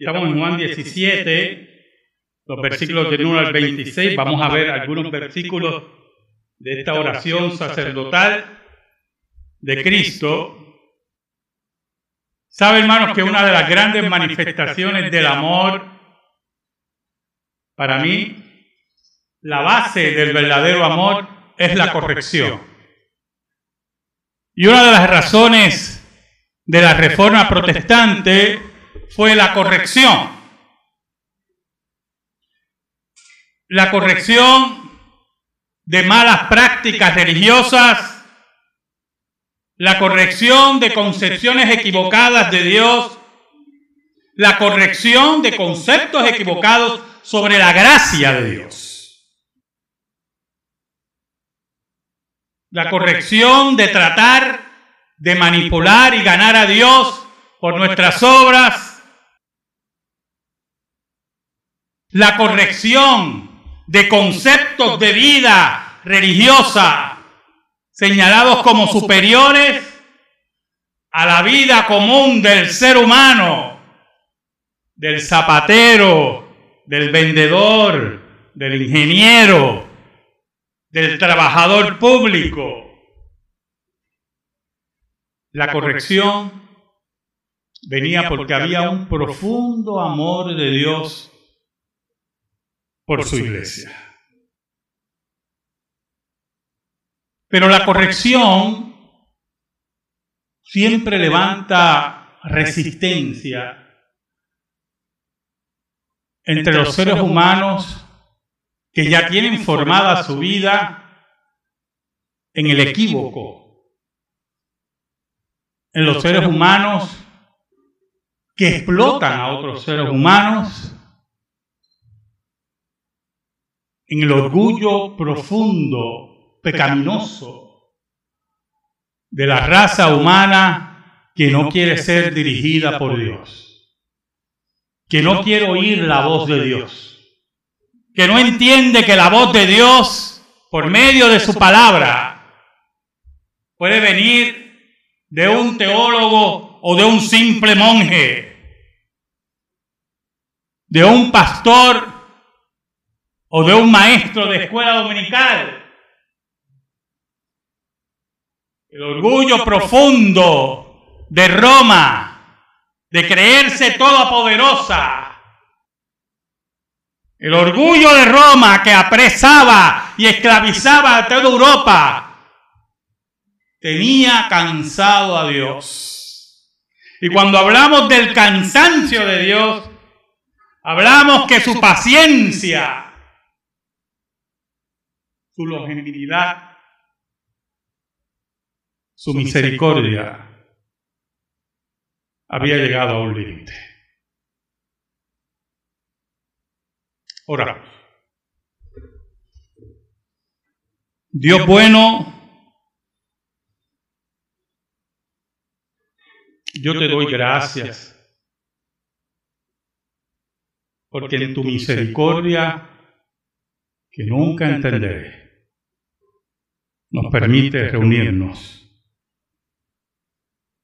Estamos en Juan 17, los versículos del 1 al 26. Vamos a ver algunos versículos de esta oración sacerdotal de Cristo. Sabe, hermanos, que una de las grandes manifestaciones del amor, para mí, la base del verdadero amor es la corrección. Y una de las razones de la reforma protestante fue la corrección. La corrección de malas prácticas religiosas, la corrección de concepciones equivocadas de Dios, la corrección de conceptos equivocados sobre la gracia de Dios. La corrección de tratar de manipular y ganar a Dios por nuestras obras la corrección de conceptos de vida religiosa señalados como superiores a la vida común del ser humano, del zapatero, del vendedor, del ingeniero, del trabajador público. La corrección venía porque había un profundo amor de Dios por su iglesia. Pero la corrección siempre levanta resistencia entre los seres humanos que ya tienen formada su vida en el equívoco, en los seres humanos que explotan a otros seres humanos en el orgullo profundo, pecaminoso de la raza humana que no quiere ser dirigida por Dios, que no quiere oír la voz de Dios, que no entiende que la voz de Dios, por medio de su palabra, puede venir de un teólogo o de un simple monje, de un pastor o de un maestro de escuela dominical. El orgullo profundo de Roma, de creerse toda poderosa. El orgullo de Roma que apresaba y esclavizaba a toda Europa, tenía cansado a Dios. Y cuando hablamos del cansancio de Dios, hablamos que su paciencia, su longevidad, su misericordia había llegado a un límite. Oramos. Dios bueno, yo te doy gracias porque en tu misericordia, que nunca entenderé, nos permite reunirnos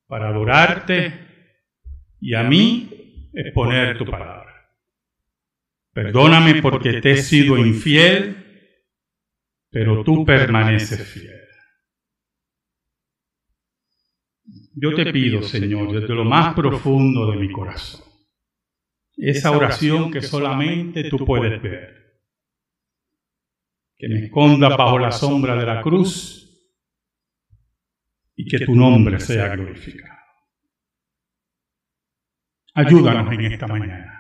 para adorarte y a mí exponer tu palabra. Perdóname porque te he sido infiel, pero tú permaneces fiel. Yo te pido, Señor, desde lo más profundo de mi corazón, esa oración que solamente tú puedes ver que me esconda bajo la sombra de la cruz y que tu nombre sea glorificado. Ayúdanos en esta mañana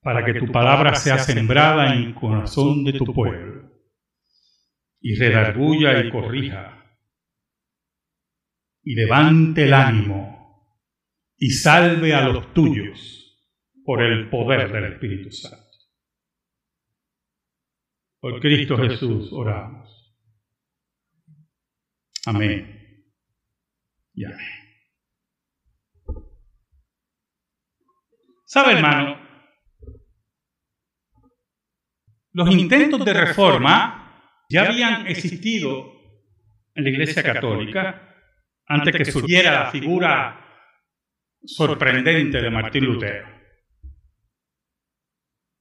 para que tu palabra sea sembrada en el corazón de tu pueblo y redarguya y corrija y levante el ánimo y salve a los tuyos por el poder del Espíritu Santo. Por Cristo Jesús oramos. Amén. Y amén. ¿Sabe, hermano? Los intentos de reforma ya habían existido en la Iglesia Católica antes que surgiera la figura sorprendente de Martín Lutero.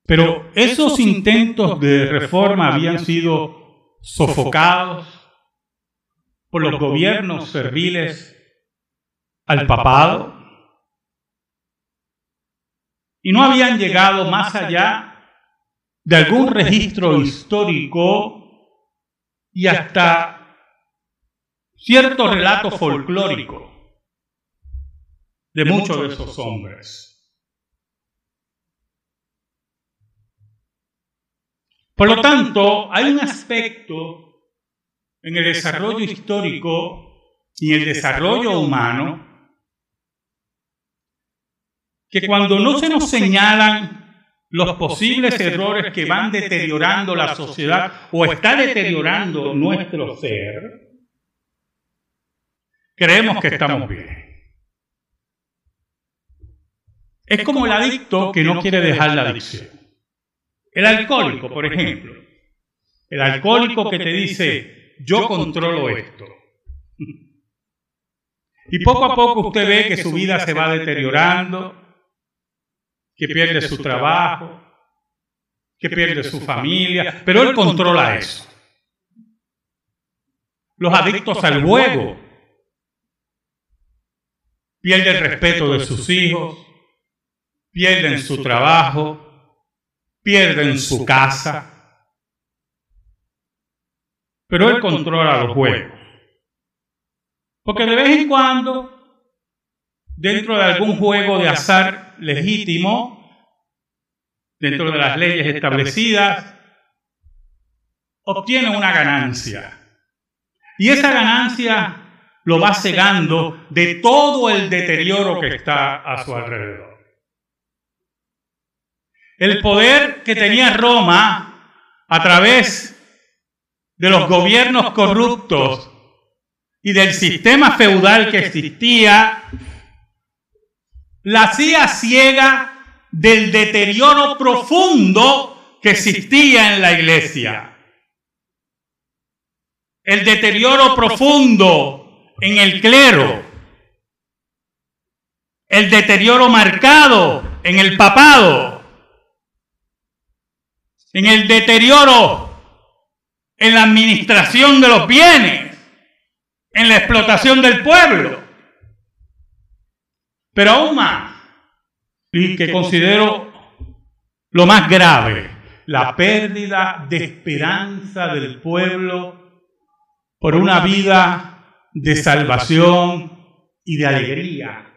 Pero esos intentos de reforma habían sido sofocados por los gobiernos serviles al papado. y no habían llegado más allá de algún registro histórico y hasta cierto relato folclórico de muchos de esos hombres. Por lo tanto, hay un aspecto en el desarrollo histórico y el desarrollo humano que cuando no se nos señalan los posibles errores que van deteriorando la sociedad o está deteriorando nuestro ser, creemos que estamos bien. Es como el adicto que no quiere dejar la adicción. El alcohólico, por ejemplo. El alcohólico que te dice, yo controlo esto. Y poco a poco usted ve que su vida se va deteriorando, que pierde su trabajo, que pierde su familia, pero él controla eso. Los adictos al juego. pierden el respeto de sus hijos, pierden su trabajo, pierden su casa, pero él controla los juegos. Porque de vez en cuando, dentro de algún juego de azar legítimo, dentro de las leyes establecidas, obtiene una ganancia. Y esa ganancia lo va cegando de todo el deterioro que está a su alrededor. El poder que tenía Roma a través de los gobiernos corruptos y del sistema feudal que existía, la hacía ciega del deterioro profundo que existía en la iglesia. El deterioro profundo en el clero. El deterioro marcado en el papado en el deterioro, en la administración de los bienes, en la explotación del pueblo. Pero aún más, y que considero lo más grave, la pérdida de esperanza del pueblo por una vida de salvación y de alegría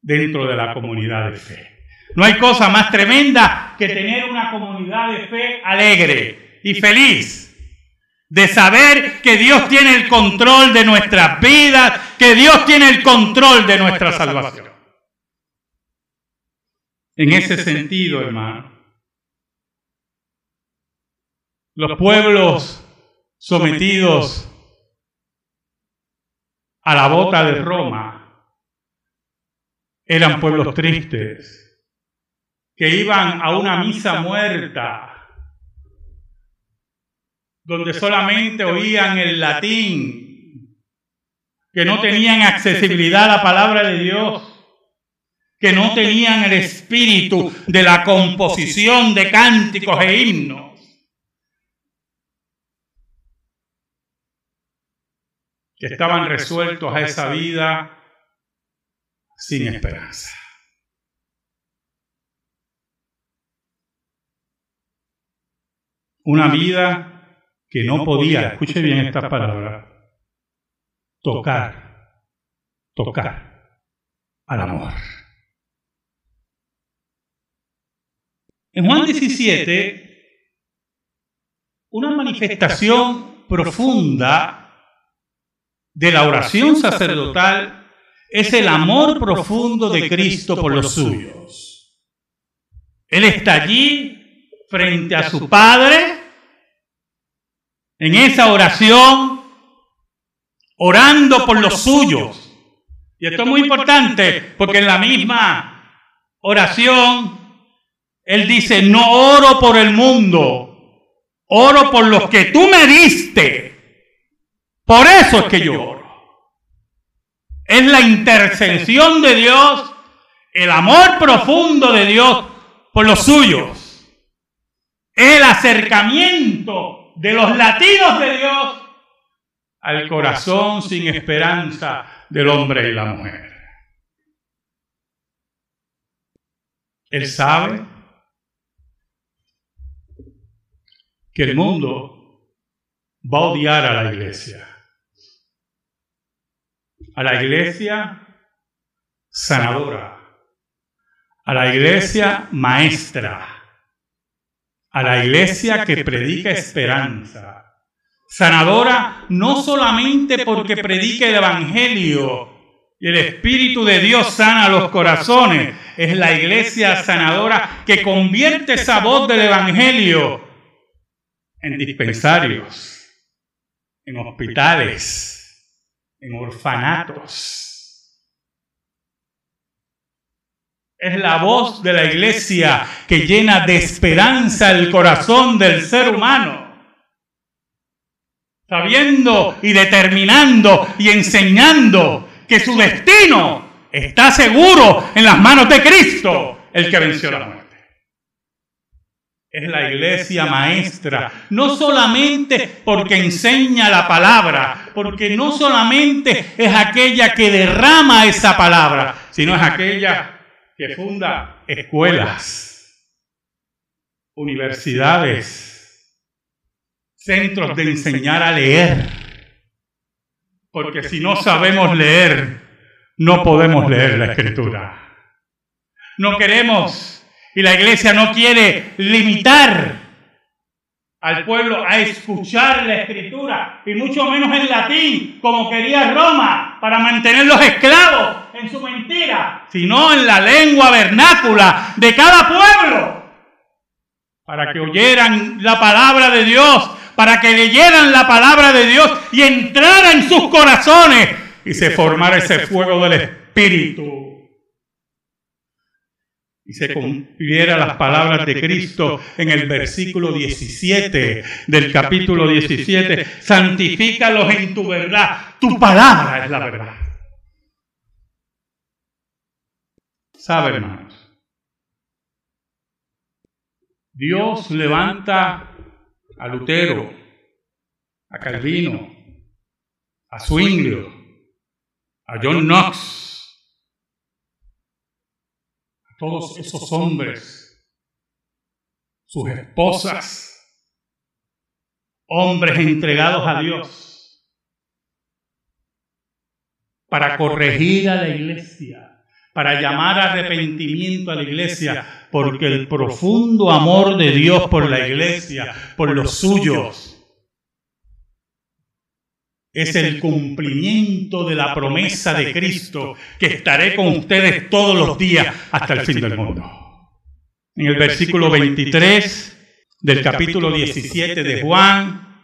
dentro de la comunidad de fe. No hay cosa más tremenda que tener una comunidad de fe alegre y feliz. De saber que Dios tiene el control de nuestras vidas, que Dios tiene el control de nuestra salvación. En ese sentido, hermano, los pueblos sometidos a la bota de Roma eran pueblos tristes, que iban a una misa muerta, donde solamente oían el latín, que no tenían accesibilidad a la palabra de Dios, que no tenían el espíritu de la composición de cánticos e himnos. que estaban resueltos a esa vida sin esperanza. Una vida que no podía, escuche bien esta palabra, tocar, tocar. Al amor. En Juan 17, una manifestación profunda de la oración sacerdotal es el amor profundo de Cristo por los suyos. Él está allí frente a su Padre, en esa oración, orando por los suyos. Y esto es muy importante porque en la misma oración, Él dice, no oro por el mundo, oro por los que tú me diste. Por eso es que yo oro. Es la intercesión de Dios el amor profundo de Dios por los suyos, el acercamiento de los latidos de Dios al corazón sin esperanza del hombre y la mujer. Él sabe que el mundo va a odiar a la iglesia. A la iglesia sanadora. A la iglesia maestra. A la iglesia que predica esperanza. Sanadora no solamente porque predica el Evangelio y el Espíritu de Dios sana los corazones, es la iglesia sanadora que convierte esa voz del Evangelio en dispensarios, en hospitales, en orfanatos. Es la voz de la iglesia que llena de esperanza el corazón del ser humano. Sabiendo y determinando y enseñando que su destino está seguro en las manos de Cristo, el que venció la muerte es la iglesia maestra, no solamente porque enseña la palabra, porque no solamente es aquella que derrama esa palabra, sino es aquella que funda escuelas, universidades, centros de enseñar a leer, porque si no sabemos leer, no podemos leer la escritura. No queremos. y la iglesia no quiere limitar al pueblo a escuchar la escritura, y mucho menos en latín, como quería Roma, para mantenerlos esclavos en su mentira, sino en la lengua vernácula de cada pueblo, para que oyeran la palabra de Dios, para que leyeran la palabra de Dios y entrara en sus corazones y se formara ese fuego del Espíritu. Y se cumpliera las palabras de Cristo en el versículo 17 del capítulo 17, santifícalos en tu verdad, tu palabra es la verdad. ¿Sabe, hermanos? Dios levanta a Lutero, a Calvino, a Zwinglio, a John Knox, todos esos hombres, sus esposas, hombres entregados a Dios, para corregir a la iglesia, para llamar a arrepentimiento a la iglesia, porque el profundo amor de Dios por la iglesia, por los suyos, es el cumplimiento de la promesa de Cristo, que estaré con ustedes todos los días hasta el fin del mundo. En el versículo 23 del capítulo 17 de Juan,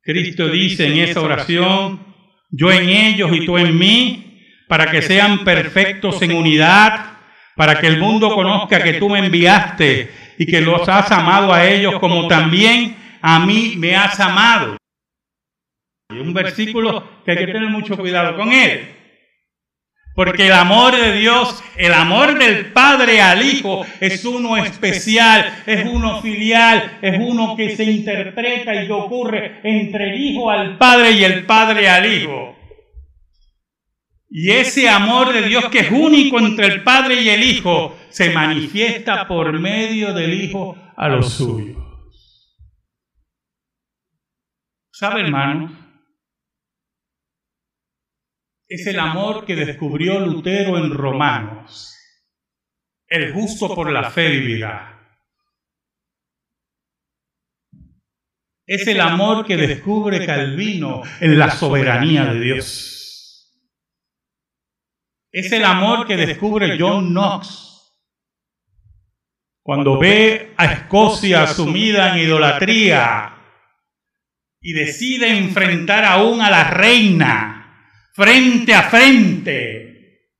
Cristo dice en esa oración, yo en ellos y tú en mí, para que sean perfectos en unidad, para que el mundo conozca que tú me enviaste y que los has amado a ellos como también a mí me has amado. Y un versículo que hay que tener mucho cuidado con él. Porque el amor de Dios, el amor del Padre al Hijo es uno especial, es uno filial, es uno que se interpreta y que ocurre entre el Hijo al Padre y el Padre al Hijo. Y ese amor de Dios que es único entre el Padre y el Hijo se manifiesta por medio del Hijo a los suyos. ¿Sabe, hermano? es el amor que descubrió Lutero en Romanos. El justo por la fe vivirá. Es el amor que descubre Calvino en la soberanía de Dios. Es el amor que descubre John Knox. Cuando ve a Escocia sumida en idolatría y decide enfrentar aún a la reina frente a frente,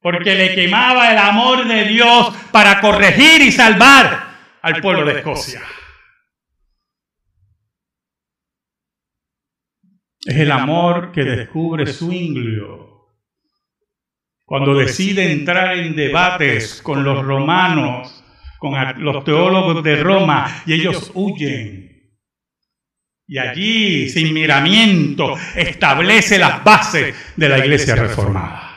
porque le quemaba el amor de Dios para corregir y salvar al pueblo de Escocia. Es el amor que descubre Zwinglio cuando decide entrar en debates con los romanos, con los teólogos de Roma, y ellos huyen. Y allí, sin miramiento, establece las bases de la iglesia reformada.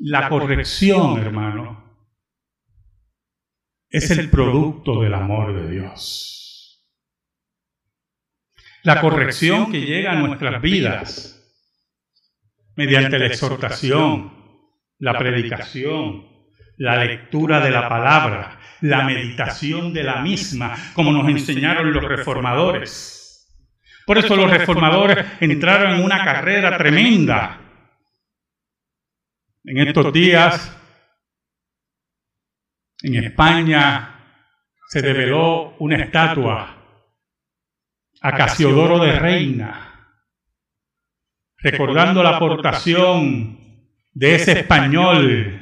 La corrección, hermano, es el producto del amor de Dios la corrección que llega a nuestras vidas mediante la exhortación, la predicación, la lectura de la palabra, la meditación de la misma, como nos enseñaron los reformadores. Por eso los reformadores entraron en una carrera tremenda. En estos días, en España, se develó una estatua a Casiodoro de Reina, recordando la aportación de ese español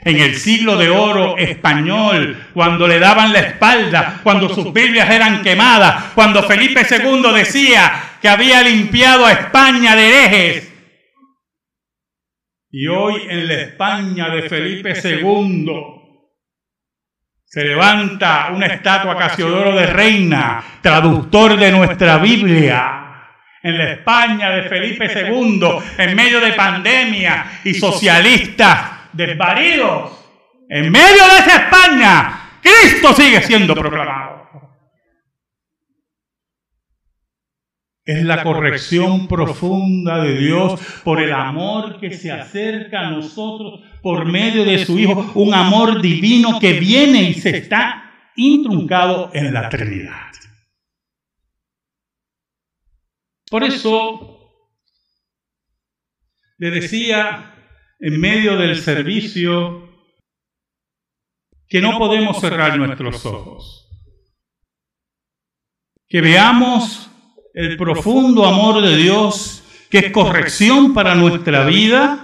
en el siglo de oro español, cuando le daban la espalda, cuando sus Biblias eran quemadas, cuando Felipe II decía que había limpiado a España de herejes. Y hoy en la España de Felipe II se levanta una estatua Casiodoro de Reina, traductor de nuestra Biblia, en la España de Felipe II, en medio de pandemia y socialistas desvaridos. En medio de esa España, Cristo sigue siendo proclamado. Es la corrección profunda de Dios por el amor que se acerca a nosotros por medio de su Hijo, un amor divino que viene y se está intruncado en la Trinidad. Por eso le decía en medio del servicio que no podemos cerrar nuestros ojos, que veamos el profundo amor de Dios, que es corrección para nuestra vida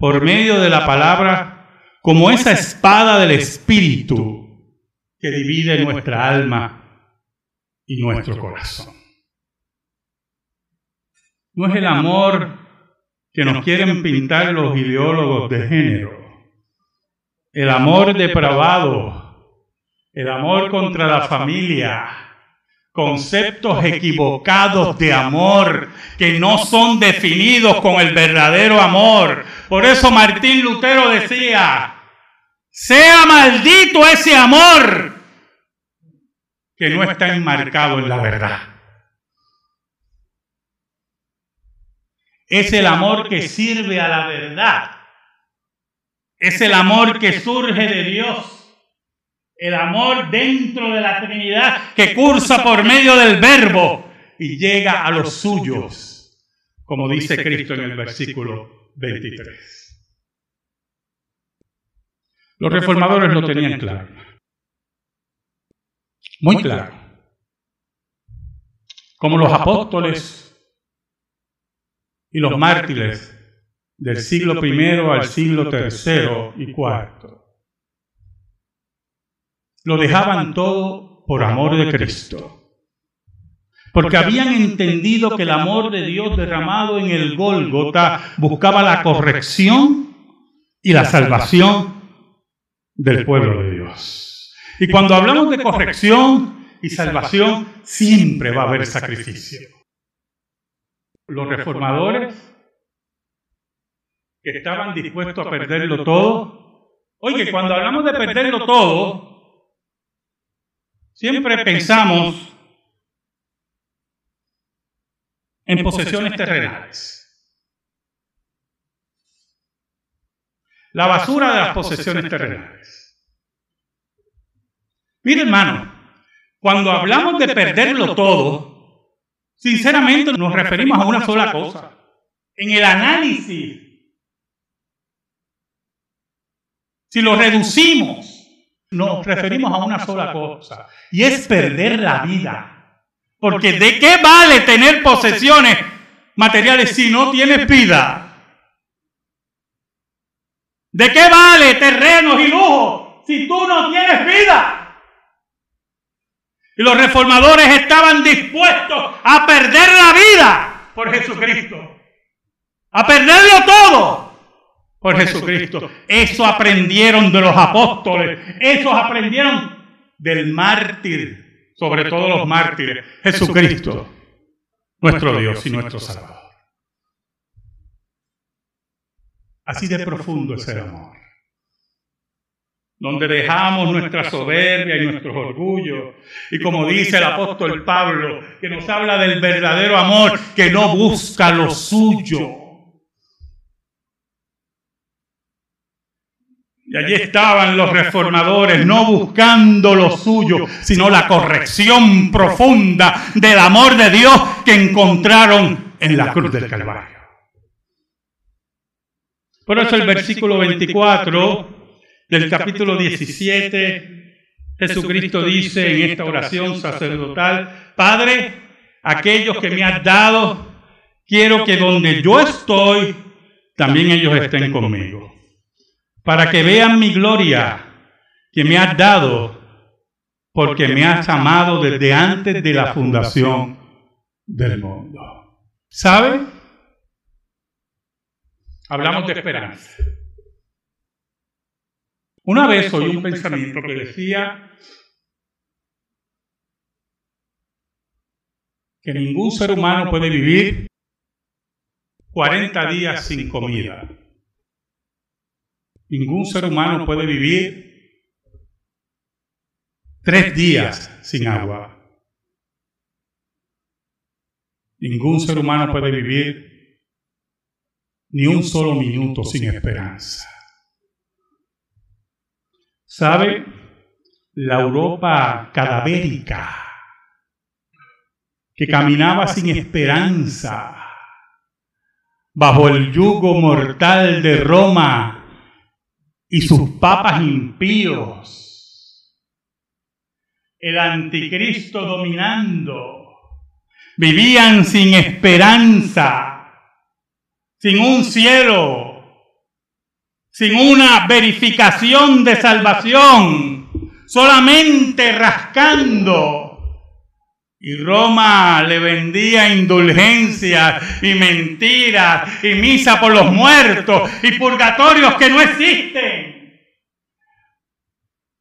por medio de la palabra, como esa espada del Espíritu que divide nuestra alma y nuestro corazón. No es el amor que nos quieren pintar los ideólogos de género, el amor depravado, el amor contra la familia, conceptos equivocados de amor que no son definidos con el verdadero amor. Por eso Martín Lutero decía, sea maldito ese amor que no está enmarcado en la verdad. Es el amor que sirve a la verdad. Es el amor que surge de Dios el amor dentro de la Trinidad que cursa por medio del verbo y llega a los suyos, como dice Cristo en el versículo 23. Los reformadores lo tenían claro, muy claro, como los apóstoles y los mártires del siglo I al siglo III y IV lo dejaban todo por amor de Cristo. Porque habían entendido que el amor de Dios derramado en el Gólgota buscaba la corrección y la salvación del pueblo de Dios. Y cuando hablamos de corrección y salvación, siempre va a haber sacrificio. Los reformadores que estaban dispuestos a perderlo todo, oye, cuando hablamos de perderlo todo, Siempre pensamos en posesiones terrenales. La basura de las posesiones terrenales. Mire hermano, cuando hablamos de perderlo todo, sinceramente nos referimos a una sola cosa. En el análisis, si lo reducimos nos referimos a una sola cosa, y es perder la vida. Porque ¿de qué vale tener posesiones materiales si no tienes vida? ¿De qué vale terrenos y lujos si tú no tienes vida? Y los reformadores estaban dispuestos a perder la vida por Jesucristo. a perderlo todo por Jesucristo. Eso aprendieron de los apóstoles, eso aprendieron del mártir, sobre todo los mártires, Jesucristo, nuestro Dios y nuestro Salvador. Así de profundo es el amor. Donde dejamos nuestra soberbia y nuestros orgullos. Y como dice el apóstol Pablo, que nos habla del verdadero amor que no busca lo suyo. Y allí estaban los reformadores, no buscando lo suyo, sino la corrección profunda del amor de Dios que encontraron en la cruz del Calvario. Por eso el versículo 24 del capítulo 17, Jesucristo dice en esta oración sacerdotal, Padre, aquellos que me has dado, quiero que donde yo estoy, también ellos estén conmigo para que vean mi gloria que me has dado, porque me has amado desde antes de la fundación del mundo. ¿Sabe? Hablamos de esperanza. Una vez oí un pensamiento que decía que ningún ser humano puede vivir 40 días sin comida. Ningún ser humano puede vivir tres días sin agua. Ningún ser humano puede vivir ni un solo minuto sin esperanza. ¿Sabe? La Europa cadavérica, que caminaba sin esperanza, bajo el yugo mortal de Roma, y sus papas impíos. El anticristo dominando. Vivían sin esperanza, sin un cielo, sin una verificación de salvación, solamente rascando. Y Roma le vendía indulgencias y mentiras y misa por los muertos y purgatorios que no existen.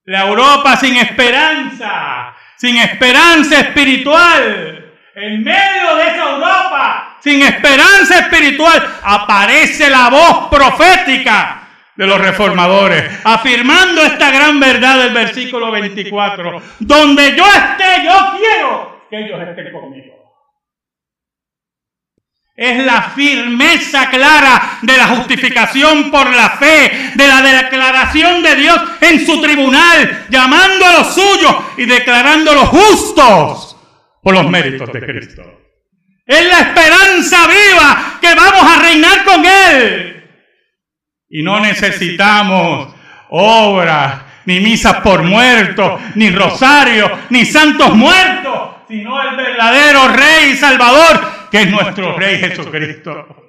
La Europa sin esperanza, sin esperanza espiritual. En medio de esa Europa sin esperanza espiritual aparece la voz profética de los reformadores, afirmando esta gran verdad del versículo 24. Donde yo esté, yo quiero que ellos estén conmigo. Es la firmeza clara de la justificación por la fe, de la declaración de Dios en su tribunal, llamando a los suyos y declarándolos justos por los méritos de Cristo. Es la esperanza viva que vamos a reinar con Él. Y no necesitamos obras, ni misas por muertos, ni rosarios, ni santos muertos sino el verdadero Rey y Salvador, que es nuestro Rey Jesucristo.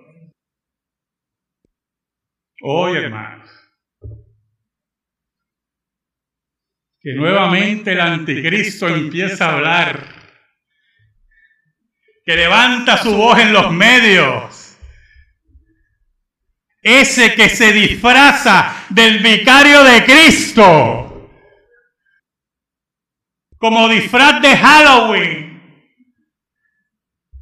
Hoy, hermanos, que nuevamente el anticristo empieza a hablar, que levanta su voz en los medios, ese que se disfraza del vicario de Cristo, como disfraz de Halloween,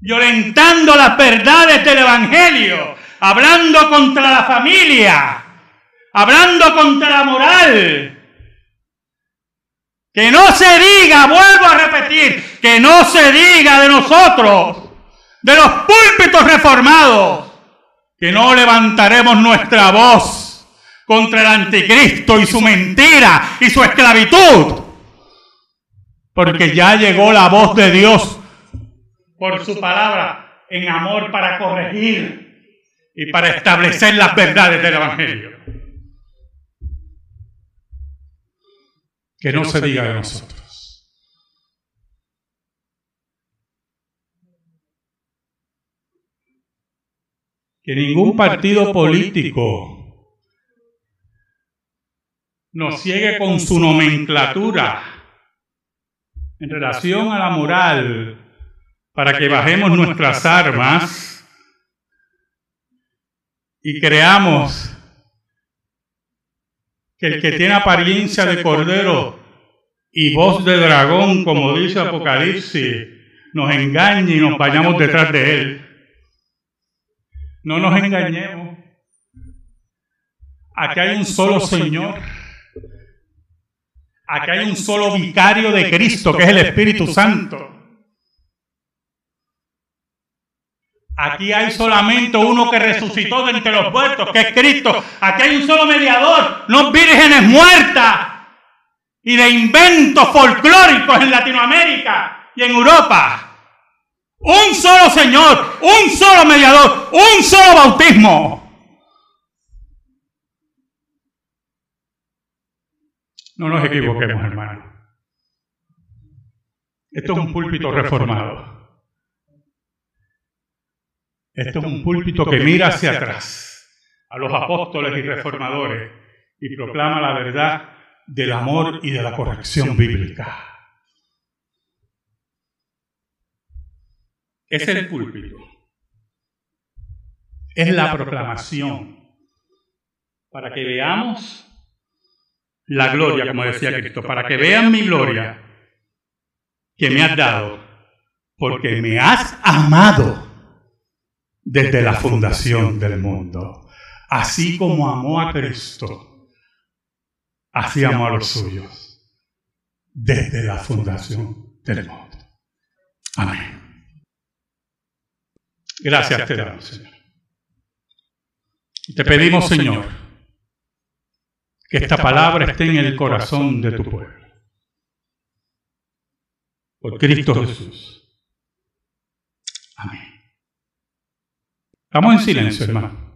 violentando las verdades del Evangelio, hablando contra la familia, hablando contra la moral. Que no se diga, vuelvo a repetir, que no se diga de nosotros, de los púlpitos reformados, que no levantaremos nuestra voz contra el anticristo y su mentira y su esclavitud porque ya llegó la voz de Dios por su palabra en amor para corregir y para establecer las verdades del Evangelio. Que no se diga de nosotros. Que ningún partido político nos ciegue con su nomenclatura en relación a la moral para que bajemos nuestras armas y creamos que el que tiene apariencia de cordero y voz de dragón, como dice Apocalipsis, nos engañe y nos vayamos detrás de él. No nos engañemos. Aquí hay un solo Señor. Aquí hay un solo vicario de Cristo, que es el Espíritu Santo. Aquí hay solamente uno que resucitó de entre los muertos, que es Cristo. Aquí hay un solo mediador, no vírgenes muertas y de inventos folclóricos en Latinoamérica y en Europa. Un solo Señor, un solo mediador, un solo bautismo. No nos equivoquemos, hermano. Esto es un púlpito reformado. Esto es un púlpito que mira hacia atrás a los apóstoles y reformadores y proclama la verdad del amor y de la corrección bíblica. Es el púlpito. Es la proclamación para que veamos la gloria, como decía Cristo, para que vean mi gloria que me has dado, porque me has amado desde la fundación del mundo. Así como amó a Cristo, así amó a los suyos desde la fundación del mundo. Amén. Gracias te damos, Señor. Te pedimos, Señor, que esta palabra esté en el corazón de tu pueblo. Por Cristo Jesús. Amén. Estamos en silencio, hermano.